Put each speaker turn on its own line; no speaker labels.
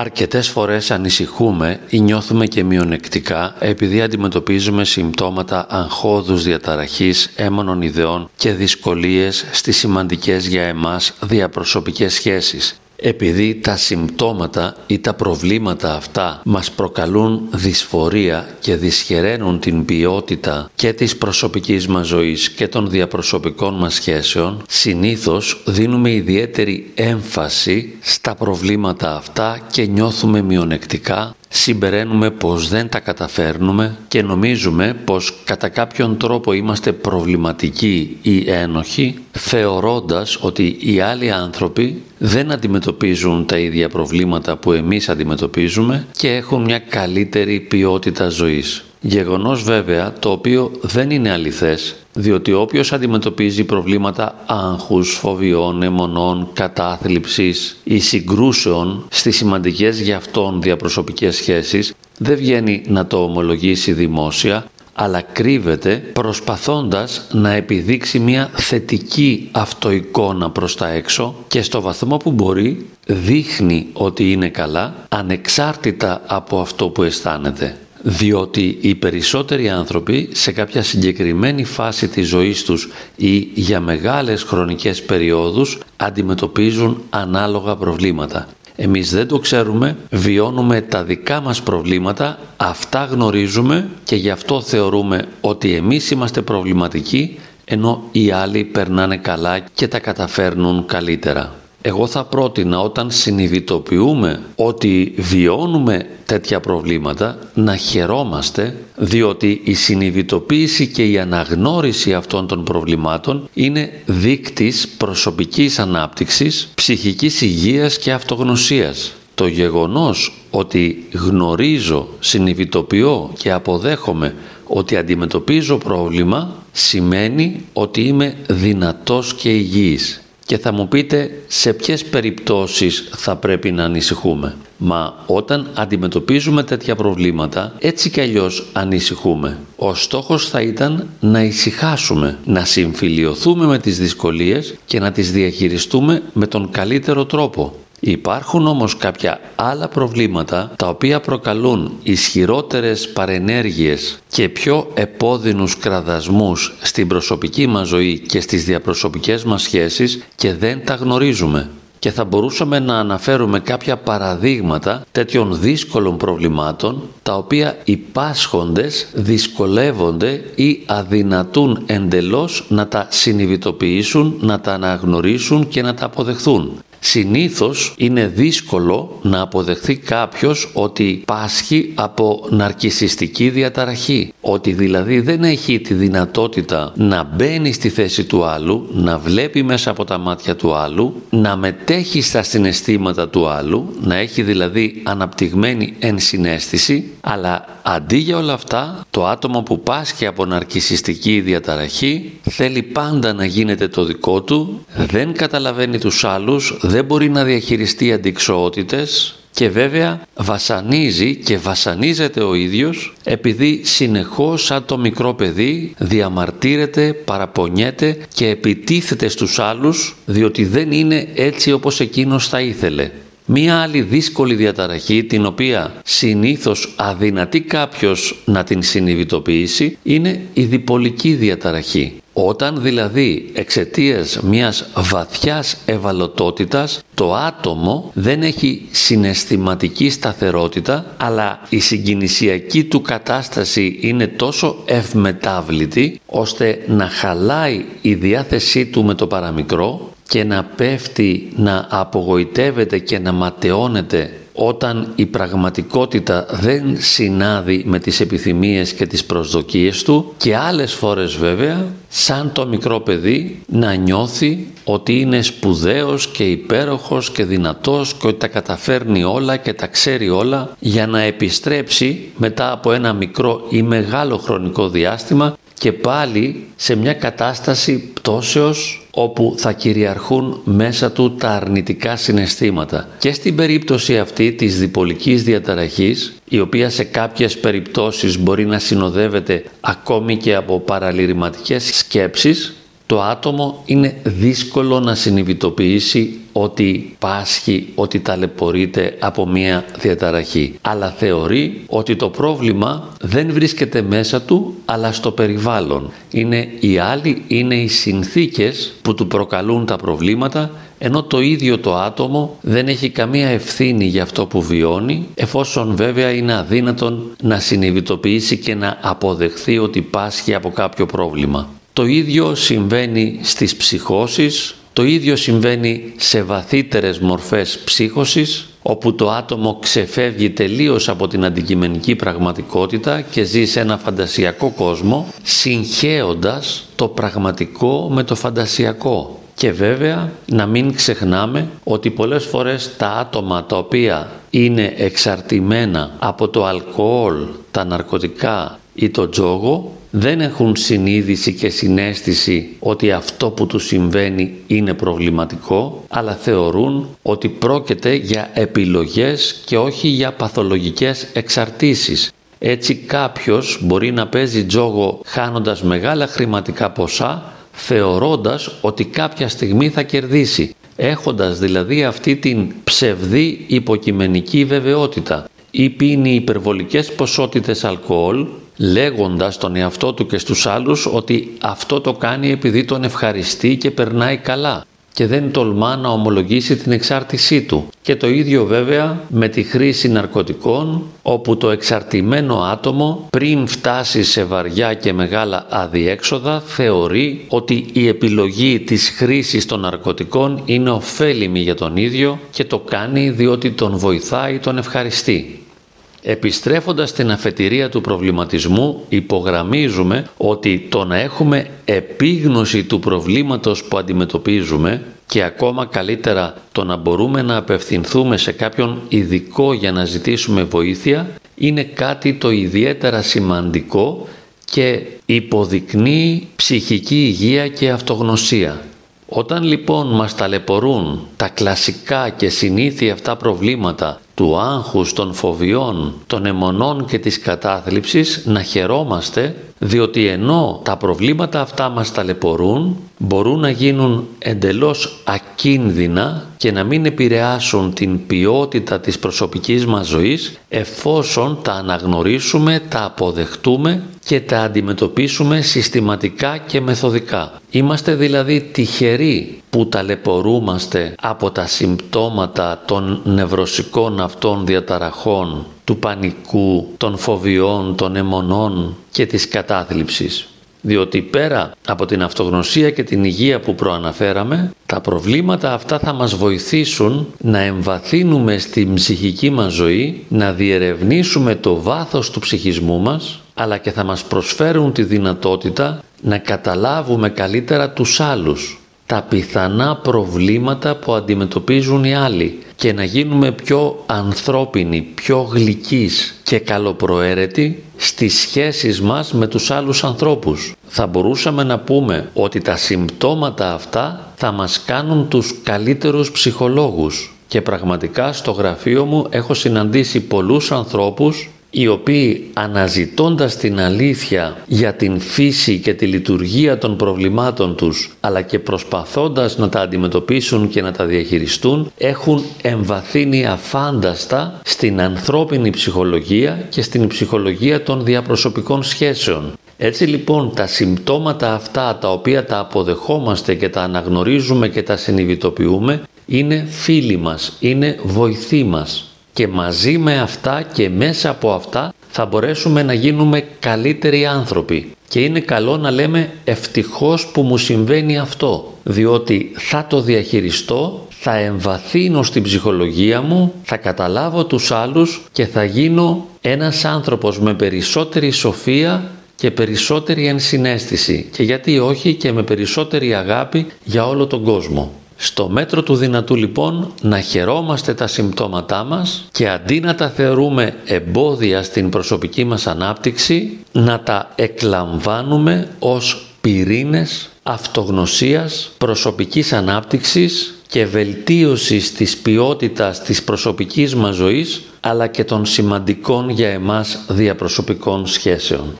Αρκετές φορές ανησυχούμε ή νιώθουμε και μειονεκτικά επειδή αντιμετωπίζουμε συμπτώματα αγχώδους διαταραχής, έμονων ιδεών και δυσκολίες στις σημαντικές για εμάς διαπροσωπικές σχέσεις επειδή τα συμπτώματα ή τα προβλήματα αυτά μας προκαλούν δυσφορία και δυσχεραίνουν την ποιότητα και της προσωπικής μας ζωής και των διαπροσωπικών μας σχέσεων, συνήθως δίνουμε ιδιαίτερη έμφαση στα προβλήματα αυτά και νιώθουμε μειονεκτικά συμπεραίνουμε πως δεν τα καταφέρνουμε και νομίζουμε πως κατά κάποιον τρόπο είμαστε προβληματικοί ή ένοχοι θεωρώντας ότι οι άλλοι άνθρωποι δεν αντιμετωπίζουν τα ίδια προβλήματα που εμείς αντιμετωπίζουμε και έχουν μια καλύτερη ποιότητα ζωής. Γεγονός βέβαια το οποίο δεν είναι αληθές διότι όποιος αντιμετωπίζει προβλήματα άγχους, φοβιών, αιμονών, κατάθλιψης ή συγκρούσεων στις σημαντικές για αυτόν διαπροσωπικές σχέσεις δεν βγαίνει να το ομολογήσει δημόσια αλλά κρύβεται προσπαθώντας να επιδείξει μια θετική αυτοεικόνα προς τα έξω και στο βαθμό που μπορεί δείχνει ότι είναι καλά ανεξάρτητα από αυτό που αισθάνεται διότι οι περισσότεροι άνθρωποι σε κάποια συγκεκριμένη φάση της ζωής τους ή για μεγάλες χρονικές περιόδους αντιμετωπίζουν ανάλογα προβλήματα. Εμείς δεν το ξέρουμε, βιώνουμε τα δικά μας προβλήματα, αυτά γνωρίζουμε και γι' αυτό θεωρούμε ότι εμείς είμαστε προβληματικοί ενώ οι άλλοι περνάνε καλά και τα καταφέρνουν καλύτερα. Εγώ θα πρότεινα όταν συνειδητοποιούμε ότι βιώνουμε τέτοια προβλήματα να χαιρόμαστε διότι η συνειδητοποίηση και η αναγνώριση αυτών των προβλημάτων είναι δείκτης προσωπικής ανάπτυξης, ψυχικής υγείας και αυτογνωσίας. Το γεγονός ότι γνωρίζω, συνειδητοποιώ και αποδέχομαι ότι αντιμετωπίζω πρόβλημα σημαίνει ότι είμαι δυνατός και υγιής και θα μου πείτε σε ποιες περιπτώσεις θα πρέπει να ανησυχούμε. Μα όταν αντιμετωπίζουμε τέτοια προβλήματα έτσι κι αλλιώς ανησυχούμε. Ο στόχος θα ήταν να ησυχάσουμε, να συμφιλιωθούμε με τις δυσκολίες και να τις διαχειριστούμε με τον καλύτερο τρόπο. Υπάρχουν όμως κάποια άλλα προβλήματα τα οποία προκαλούν ισχυρότερες παρενέργειες και πιο επώδυνους κραδασμούς στην προσωπική μας ζωή και στις διαπροσωπικές μας σχέσεις και δεν τα γνωρίζουμε. Και θα μπορούσαμε να αναφέρουμε κάποια παραδείγματα τέτοιων δύσκολων προβλημάτων τα οποία οι πάσχοντες δυσκολεύονται ή αδυνατούν εντελώς να τα συνειδητοποιήσουν, να τα αναγνωρίσουν και να τα αποδεχθούν. Συνήθως είναι δύσκολο να αποδεχθεί κάποιος ότι πάσχει από ναρκισιστική διαταραχή. Ότι δηλαδή δεν έχει τη δυνατότητα να μπαίνει στη θέση του άλλου, να βλέπει μέσα από τα μάτια του άλλου, να μετέχει στα συναισθήματα του άλλου, να έχει δηλαδή αναπτυγμένη ενσυναίσθηση, αλλά αντί για όλα αυτά το άτομο που πάσχει από ναρκισιστική διαταραχή θέλει πάντα να γίνεται το δικό του, δεν καταλαβαίνει τους άλλους, δεν μπορεί να διαχειριστεί αντικσοότητες και βέβαια βασανίζει και βασανίζεται ο ίδιος επειδή συνεχώς σαν το μικρό παιδί διαμαρτύρεται, παραπονιέται και επιτίθεται στους άλλους διότι δεν είναι έτσι όπως εκείνος θα ήθελε. Μία άλλη δύσκολη διαταραχή την οποία συνήθως αδυνατεί κάποιος να την συνειδητοποιήσει είναι η διπολική διαταραχή. Όταν δηλαδή εξαιτίας μιας βαθιάς ευαλωτότητας το άτομο δεν έχει συναισθηματική σταθερότητα αλλά η συγκινησιακή του κατάσταση είναι τόσο ευμετάβλητη ώστε να χαλάει η διάθεσή του με το παραμικρό και να πέφτει να απογοητεύεται και να ματαιώνεται όταν η πραγματικότητα δεν συνάδει με τις επιθυμίες και τις προσδοκίες του και άλλες φορές βέβαια σαν το μικρό παιδί να νιώθει ότι είναι σπουδαίος και υπέροχος και δυνατός και ότι τα καταφέρνει όλα και τα ξέρει όλα για να επιστρέψει μετά από ένα μικρό ή μεγάλο χρονικό διάστημα και πάλι σε μια κατάσταση πτώσεως όπου θα κυριαρχούν μέσα του τα αρνητικά συναισθήματα. Και στην περίπτωση αυτή της διπολικής διαταραχής, η οποία σε κάποιες περιπτώσεις μπορεί να συνοδεύεται ακόμη και από παραλυρηματικές σκέψεις, το άτομο είναι δύσκολο να συνειδητοποιήσει ότι πάσχει, ότι ταλαιπωρείται από μία διαταραχή. Αλλά θεωρεί ότι το πρόβλημα δεν βρίσκεται μέσα του, αλλά στο περιβάλλον. Είναι οι άλλοι, είναι οι συνθήκες που του προκαλούν τα προβλήματα ενώ το ίδιο το άτομο δεν έχει καμία ευθύνη για αυτό που βιώνει, εφόσον βέβαια είναι αδύνατον να συνειδητοποιήσει και να αποδεχθεί ότι πάσχει από κάποιο πρόβλημα. Το ίδιο συμβαίνει στις ψυχώσεις, το ίδιο συμβαίνει σε βαθύτερες μορφές ψύχωσης, όπου το άτομο ξεφεύγει τελείως από την αντικειμενική πραγματικότητα και ζει σε ένα φαντασιακό κόσμο, συγχέοντας το πραγματικό με το φαντασιακό. Και βέβαια να μην ξεχνάμε ότι πολλές φορές τα άτομα τα οποία είναι εξαρτημένα από το αλκοόλ, τα ναρκωτικά ή το τζόγο δεν έχουν συνείδηση και συνέστηση ότι αυτό που τους συμβαίνει είναι προβληματικό αλλά θεωρούν ότι πρόκειται για επιλογές και όχι για παθολογικές εξαρτήσεις. Έτσι κάποιος μπορεί να παίζει τζόγο χάνοντας μεγάλα χρηματικά ποσά θεωρώντας ότι κάποια στιγμή θα κερδίσει, έχοντας δηλαδή αυτή την ψευδή υποκειμενική βεβαιότητα ή πίνει υπερβολικές ποσότητες αλκοόλ λέγοντας τον εαυτό του και στους άλλους ότι αυτό το κάνει επειδή τον ευχαριστεί και περνάει καλά και δεν τολμά να ομολογήσει την εξάρτησή του. Και το ίδιο βέβαια με τη χρήση ναρκωτικών όπου το εξαρτημένο άτομο πριν φτάσει σε βαριά και μεγάλα αδιέξοδα θεωρεί ότι η επιλογή της χρήσης των ναρκωτικών είναι ωφέλιμη για τον ίδιο και το κάνει διότι τον βοηθάει τον ευχαριστεί. Επιστρέφοντας στην αφετηρία του προβληματισμού υπογραμμίζουμε ότι το να έχουμε επίγνωση του προβλήματος που αντιμετωπίζουμε και ακόμα καλύτερα το να μπορούμε να απευθυνθούμε σε κάποιον ειδικό για να ζητήσουμε βοήθεια είναι κάτι το ιδιαίτερα σημαντικό και υποδεικνύει ψυχική υγεία και αυτογνωσία. Όταν λοιπόν μας ταλαιπωρούν τα κλασικά και συνήθεια αυτά προβλήματα του άγχους, των φοβιών, των αιμονών και της κατάθλιψης να χαιρόμαστε διότι ενώ τα προβλήματα αυτά μας ταλαιπωρούν μπορούν να γίνουν εντελώς ακίνδυνα και να μην επηρεάσουν την ποιότητα της προσωπικής μας ζωής εφόσον τα αναγνωρίσουμε, τα αποδεχτούμε και τα αντιμετωπίσουμε συστηματικά και μεθοδικά. Είμαστε δηλαδή τυχεροί που ταλαιπωρούμαστε από τα συμπτώματα των νευρωσικών αυτών διαταραχών, του πανικού, των φοβιών, των αιμονών και της κατάθλιψης. Διότι πέρα από την αυτογνωσία και την υγεία που προαναφέραμε, τα προβλήματα αυτά θα μας βοηθήσουν να εμβαθύνουμε στην ψυχική μας ζωή, να διερευνήσουμε το βάθος του ψυχισμού μας, αλλά και θα μας προσφέρουν τη δυνατότητα να καταλάβουμε καλύτερα τους άλλους, τα πιθανά προβλήματα που αντιμετωπίζουν οι άλλοι και να γίνουμε πιο ανθρώπινοι, πιο γλυκείς και καλοπροαίρετοι στις σχέσεις μας με τους άλλους ανθρώπους. Θα μπορούσαμε να πούμε ότι τα συμπτώματα αυτά θα μας κάνουν τους καλύτερους ψυχολόγους και πραγματικά στο γραφείο μου έχω συναντήσει πολλούς ανθρώπους οι οποίοι αναζητώντας την αλήθεια για την φύση και τη λειτουργία των προβλημάτων τους αλλά και προσπαθώντας να τα αντιμετωπίσουν και να τα διαχειριστούν έχουν εμβαθύνει αφάνταστα στην ανθρώπινη ψυχολογία και στην ψυχολογία των διαπροσωπικών σχέσεων. Έτσι λοιπόν τα συμπτώματα αυτά τα οποία τα αποδεχόμαστε και τα αναγνωρίζουμε και τα συνειδητοποιούμε είναι φίλοι μας, είναι βοηθοί μας και μαζί με αυτά και μέσα από αυτά θα μπορέσουμε να γίνουμε καλύτεροι άνθρωποι. Και είναι καλό να λέμε ευτυχώς που μου συμβαίνει αυτό, διότι θα το διαχειριστώ, θα εμβαθύνω στην ψυχολογία μου, θα καταλάβω τους άλλους και θα γίνω ένας άνθρωπος με περισσότερη σοφία και περισσότερη ενσυναίσθηση και γιατί όχι και με περισσότερη αγάπη για όλο τον κόσμο. Στο μέτρο του δυνατού λοιπόν να χαιρόμαστε τα συμπτώματά μας και αντί να τα θεωρούμε εμπόδια στην προσωπική μας ανάπτυξη να τα εκλαμβάνουμε ως πυρήνες αυτογνωσίας, προσωπικής ανάπτυξης και βελτίωσης της ποιότητας της προσωπικής μας ζωής αλλά και των σημαντικών για εμάς διαπροσωπικών σχέσεων.